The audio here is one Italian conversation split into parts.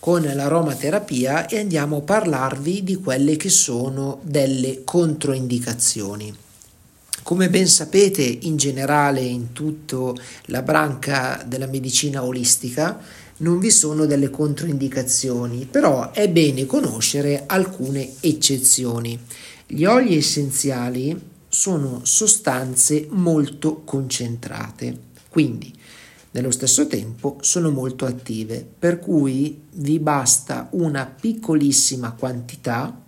con l'aromaterapia e andiamo a parlarvi di quelle che sono delle controindicazioni. Come ben sapete, in generale in tutta la branca della medicina olistica non vi sono delle controindicazioni, però è bene conoscere alcune eccezioni. Gli oli essenziali sono sostanze molto concentrate, quindi nello stesso tempo sono molto attive, per cui vi basta una piccolissima quantità,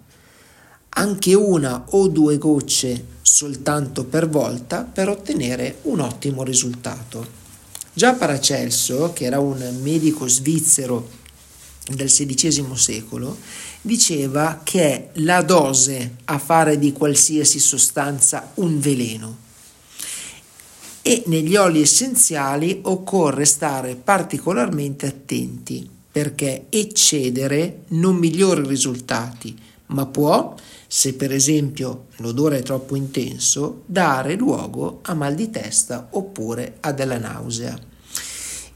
anche una o due gocce soltanto per volta per ottenere un ottimo risultato. Già Paracelso, che era un medico svizzero del XVI secolo, diceva che è la dose a fare di qualsiasi sostanza un veleno e negli oli essenziali occorre stare particolarmente attenti perché eccedere non migliora i risultati, ma può, se per esempio l'odore è troppo intenso, dare luogo a mal di testa oppure a della nausea.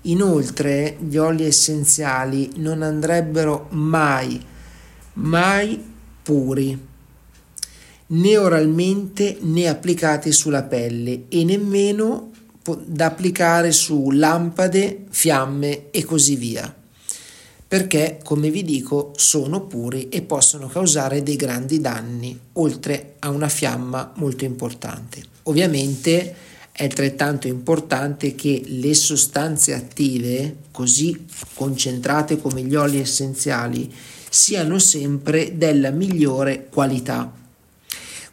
Inoltre gli oli essenziali non andrebbero mai, mai puri né oralmente né applicati sulla pelle e nemmeno da applicare su lampade, fiamme e così via. Perché, come vi dico, sono puri e possono causare dei grandi danni, oltre a una fiamma molto importante. Ovviamente è altrettanto importante che le sostanze attive, così concentrate come gli oli essenziali, siano sempre della migliore qualità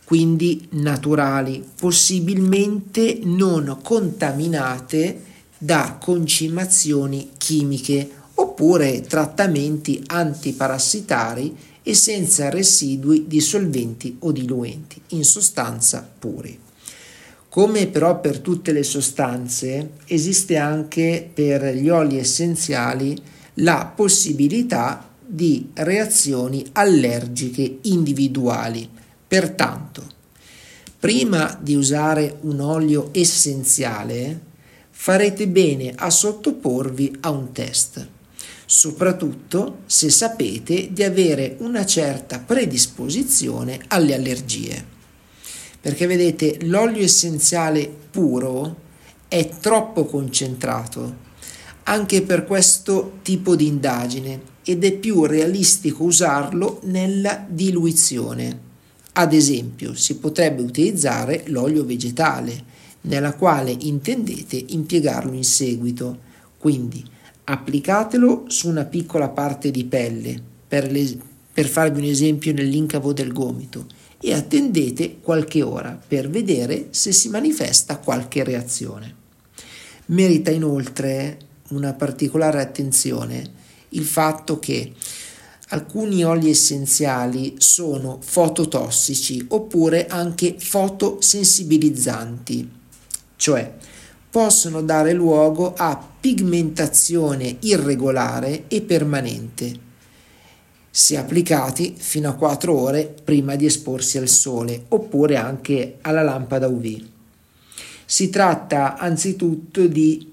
quindi naturali, possibilmente non contaminate da concimazioni chimiche oppure trattamenti antiparassitari e senza residui di solventi o diluenti, in sostanza puri. Come però per tutte le sostanze, esiste anche per gli oli essenziali la possibilità di reazioni allergiche individuali Pertanto, prima di usare un olio essenziale, farete bene a sottoporvi a un test, soprattutto se sapete di avere una certa predisposizione alle allergie. Perché vedete, l'olio essenziale puro è troppo concentrato anche per questo tipo di indagine ed è più realistico usarlo nella diluizione. Ad esempio, si potrebbe utilizzare l'olio vegetale, nella quale intendete impiegarlo in seguito. Quindi applicatelo su una piccola parte di pelle, per, le, per farvi un esempio nell'incavo del gomito, e attendete qualche ora per vedere se si manifesta qualche reazione. Merita inoltre una particolare attenzione il fatto che Alcuni oli essenziali sono fototossici oppure anche fotosensibilizzanti, cioè possono dare luogo a pigmentazione irregolare e permanente, se applicati fino a 4 ore prima di esporsi al sole oppure anche alla lampada UV. Si tratta anzitutto di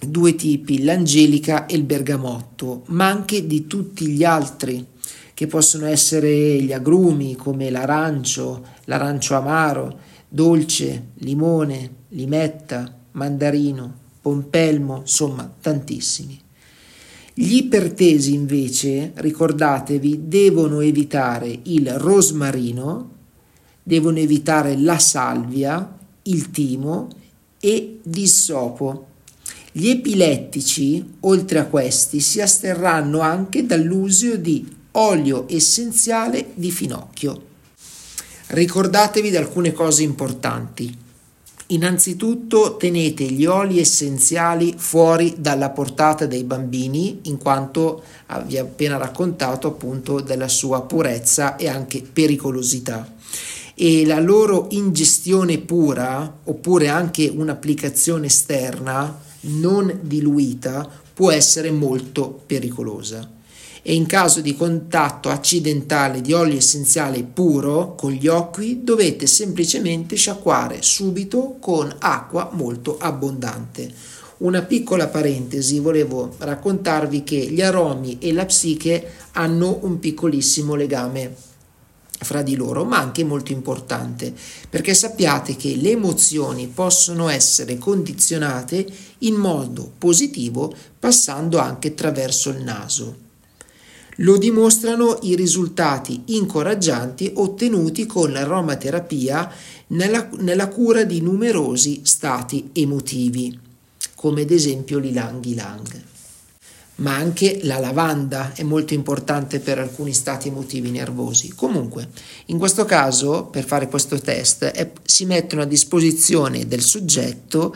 due tipi, l'angelica e il bergamotto, ma anche di tutti gli altri che possono essere gli agrumi come l'arancio, l'arancio amaro, dolce, limone, limetta, mandarino, pompelmo, insomma tantissimi. Gli ipertesi invece, ricordatevi, devono evitare il rosmarino, devono evitare la salvia, il timo e l'issopo gli epilettici, oltre a questi, si asterranno anche dall'uso di olio essenziale di finocchio. Ricordatevi di alcune cose importanti. Innanzitutto tenete gli oli essenziali fuori dalla portata dei bambini, in quanto vi ho appena raccontato appunto della sua purezza e anche pericolosità. E la loro ingestione pura, oppure anche un'applicazione esterna non diluita, può essere molto pericolosa e in caso di contatto accidentale di olio essenziale puro con gli occhi dovete semplicemente sciacquare subito con acqua molto abbondante. Una piccola parentesi, volevo raccontarvi che gli aromi e la psiche hanno un piccolissimo legame fra di loro, ma anche molto importante, perché sappiate che le emozioni possono essere condizionate in modo positivo passando anche attraverso il naso. Lo dimostrano i risultati incoraggianti ottenuti con l'aromaterapia nella, nella cura di numerosi stati emotivi, come ad esempio l'ilang ilang. Ma anche la lavanda è molto importante per alcuni stati emotivi nervosi. Comunque, in questo caso, per fare questo test, è, si mettono a disposizione del soggetto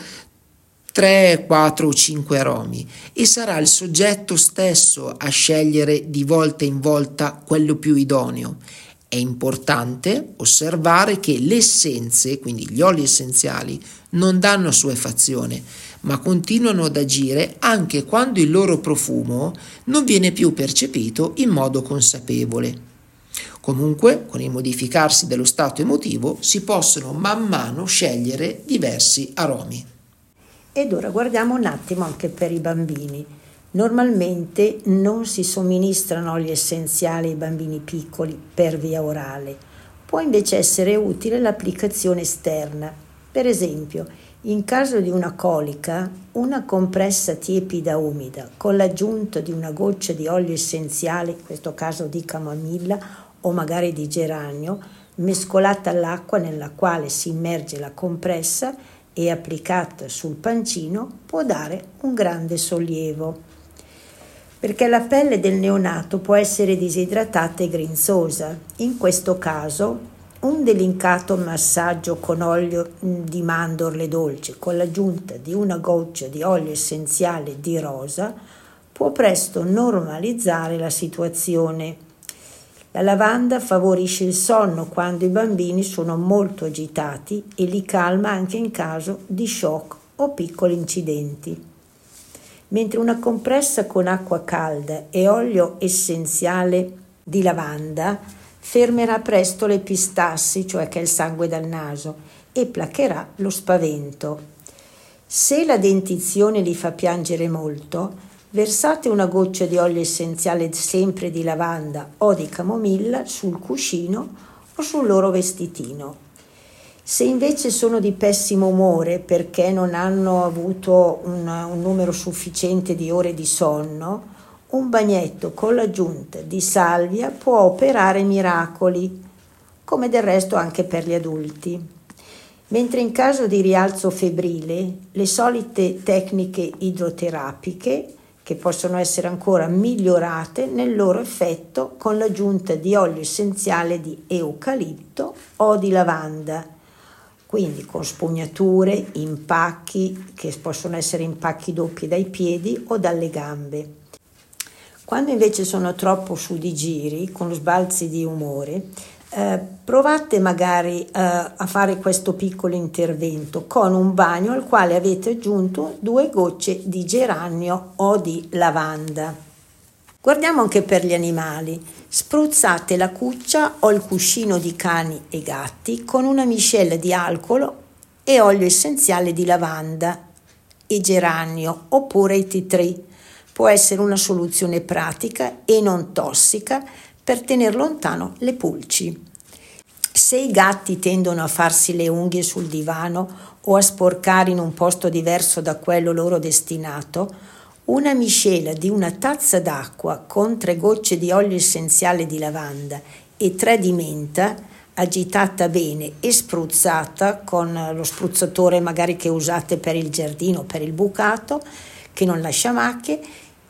3, 4 o 5 aromi e sarà il soggetto stesso a scegliere di volta in volta quello più idoneo. È importante osservare che le essenze, quindi gli oli essenziali, non danno assuefazione, ma continuano ad agire anche quando il loro profumo non viene più percepito in modo consapevole. Comunque, con il modificarsi dello stato emotivo, si possono man mano scegliere diversi aromi. Ed ora guardiamo un attimo anche per i bambini. Normalmente non si somministrano oli essenziali ai bambini piccoli per via orale. Può invece essere utile l'applicazione esterna. Per esempio, in caso di una colica, una compressa tiepida umida con l'aggiunta di una goccia di olio essenziale, in questo caso di camomilla o magari di geranio, mescolata all'acqua nella quale si immerge la compressa, e applicata sul pancino può dare un grande sollievo. Perché la pelle del neonato può essere disidratata e grinzosa. In questo caso un delicato massaggio con olio di mandorle dolci con l'aggiunta di una goccia di olio essenziale di rosa può presto normalizzare la situazione. La lavanda favorisce il sonno quando i bambini sono molto agitati e li calma anche in caso di shock o piccoli incidenti. Mentre una compressa con acqua calda e olio essenziale di lavanda fermerà presto le pistassi, cioè che è il sangue dal naso, e placherà lo spavento. Se la dentizione li fa piangere molto, Versate una goccia di olio essenziale sempre di lavanda o di camomilla sul cuscino o sul loro vestitino. Se invece sono di pessimo umore perché non hanno avuto un, un numero sufficiente di ore di sonno, un bagnetto con l'aggiunta di salvia può operare miracoli, come del resto anche per gli adulti. Mentre in caso di rialzo febbrile, le solite tecniche idroterapiche che possono essere ancora migliorate nel loro effetto con l'aggiunta di olio essenziale di eucalipto o di lavanda, quindi con spugnature, impacchi che possono essere impacchi doppi dai piedi o dalle gambe. Quando invece sono troppo su di giri, con sbalzi di umore, eh, provate magari eh, a fare questo piccolo intervento con un bagno al quale avete aggiunto due gocce di geranio o di lavanda. Guardiamo anche per gli animali. Spruzzate la cuccia o il cuscino di cani e gatti con una miscela di alcol e olio essenziale di lavanda e geranio oppure i tea. Può essere una soluzione pratica e non tossica per tenere lontano le pulci. Se i gatti tendono a farsi le unghie sul divano o a sporcare in un posto diverso da quello loro destinato, una miscela di una tazza d'acqua con tre gocce di olio essenziale di lavanda e tre di menta, agitata bene e spruzzata con lo spruzzatore magari che usate per il giardino per il bucato, che non lascia macchie,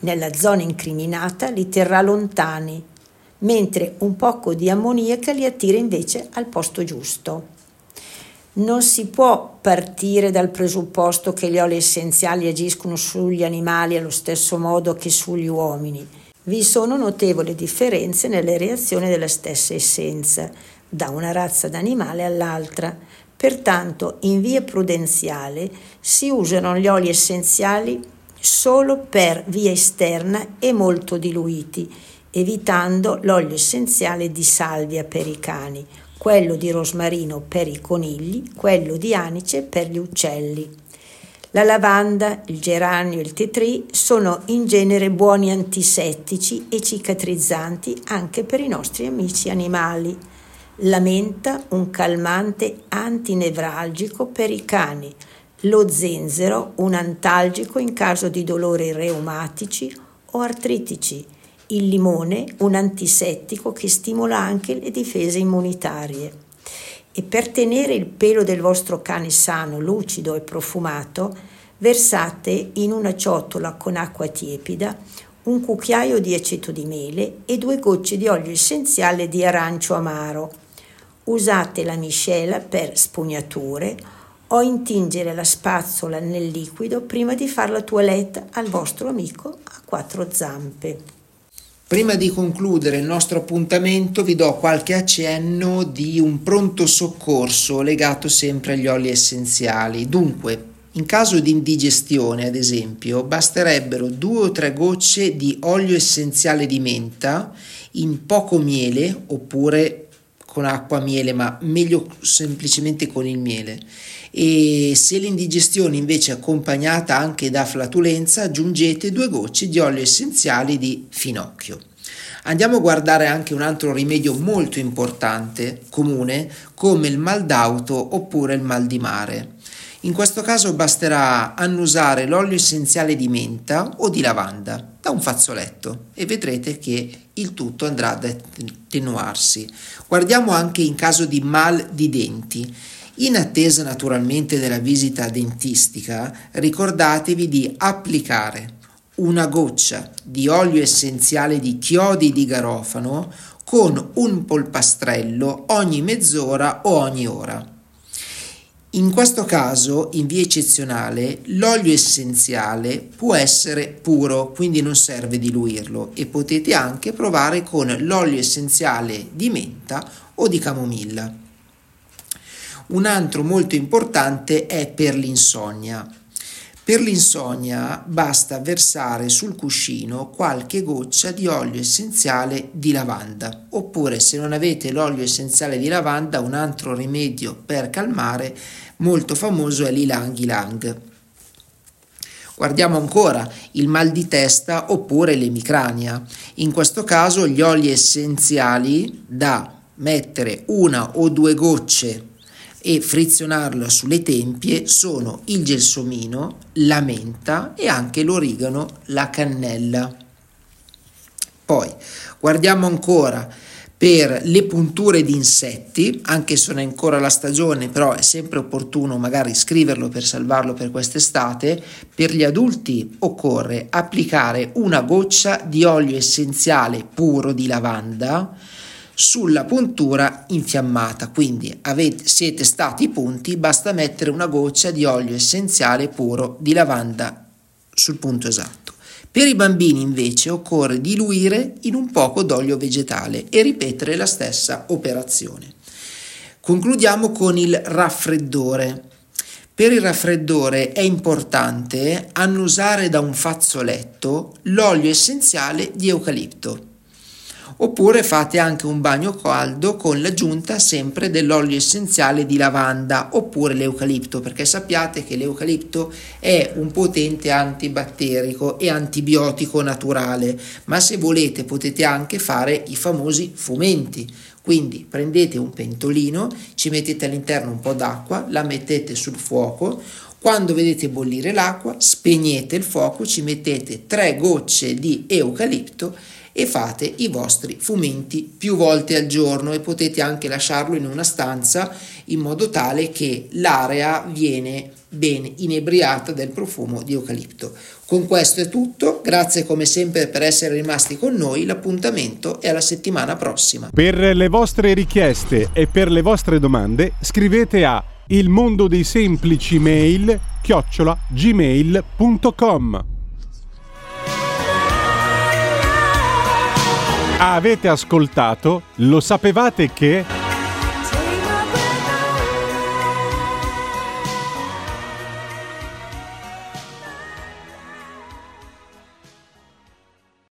nella zona incriminata li terrà lontani mentre un poco di ammoniaca li attira invece al posto giusto. Non si può partire dal presupposto che gli oli essenziali agiscono sugli animali allo stesso modo che sugli uomini. Vi sono notevoli differenze nelle reazioni della stessa essenza, da una razza d'animale all'altra. Pertanto, in via prudenziale si usano gli oli essenziali solo per via esterna e molto diluiti, evitando l'olio essenziale di salvia per i cani, quello di rosmarino per i conigli, quello di anice per gli uccelli. La lavanda, il geranio e il tetri sono in genere buoni antisettici e cicatrizzanti anche per i nostri amici animali. La menta, un calmante antinevralgico per i cani. Lo zenzero, un antalgico in caso di dolori reumatici o artritici il limone, un antisettico che stimola anche le difese immunitarie. E per tenere il pelo del vostro cane sano, lucido e profumato, versate in una ciotola con acqua tiepida un cucchiaio di aceto di mele e due gocce di olio essenziale di arancio amaro. Usate la miscela per spugnature o intingere la spazzola nel liquido prima di fare la toilette al vostro amico a quattro zampe. Prima di concludere il nostro appuntamento vi do qualche accenno di un pronto soccorso legato sempre agli oli essenziali. Dunque, in caso di indigestione, ad esempio, basterebbero due o tre gocce di olio essenziale di menta in poco miele oppure con acqua miele, ma meglio semplicemente con il miele. E se l'indigestione invece è accompagnata anche da flatulenza, aggiungete due gocce di olio essenziale di finocchio. Andiamo a guardare anche un altro rimedio molto importante, comune, come il mal d'auto oppure il mal di mare. In questo caso basterà annusare l'olio essenziale di menta o di lavanda da un fazzoletto e vedrete che il tutto andrà ad attenuarsi. Guardiamo anche in caso di mal di denti. In attesa naturalmente della visita dentistica, ricordatevi di applicare una goccia di olio essenziale di chiodi di garofano con un polpastrello ogni mezz'ora o ogni ora. In questo caso, in via eccezionale, l'olio essenziale può essere puro, quindi non serve diluirlo e potete anche provare con l'olio essenziale di menta o di camomilla. Un altro molto importante è per l'insonnia. Per l'insonnia basta versare sul cuscino qualche goccia di olio essenziale di lavanda, oppure se non avete l'olio essenziale di lavanda, un altro rimedio per calmare molto famoso è l'ilang ilang. Guardiamo ancora il mal di testa oppure l'emicrania. In questo caso gli oli essenziali da mettere una o due gocce e frizionarlo sulle tempie sono il gelsomino, la menta e anche l'origano, la cannella. Poi guardiamo ancora per le punture di insetti, anche se non è ancora la stagione, però è sempre opportuno magari scriverlo per salvarlo per quest'estate. Per gli adulti occorre applicare una goccia di olio essenziale puro di lavanda sulla puntura infiammata. Quindi avete, siete stati punti, basta mettere una goccia di olio essenziale puro di lavanda sul punto esatto. Per i bambini invece occorre diluire in un poco d'olio vegetale e ripetere la stessa operazione. Concludiamo con il raffreddore. Per il raffreddore è importante annusare da un fazzoletto l'olio essenziale di eucalipto oppure fate anche un bagno caldo con l'aggiunta sempre dell'olio essenziale di lavanda oppure l'eucalipto perché sappiate che l'eucalipto è un potente antibatterico e antibiotico naturale ma se volete potete anche fare i famosi fumenti. Quindi prendete un pentolino ci mettete all'interno un po' d'acqua la mettete sul fuoco quando vedete bollire l'acqua, spegnete il fuoco, ci mettete tre gocce di eucalipto e fate i vostri fumenti più volte al giorno e potete anche lasciarlo in una stanza in modo tale che l'area viene ben inebriata del profumo di eucalipto. Con questo è tutto, grazie come sempre per essere rimasti con noi, l'appuntamento è alla settimana prossima. Per le vostre richieste e per le vostre domande scrivete a il mondo dei semplici mail chiocciola gmail.com Avete ascoltato? Lo sapevate che...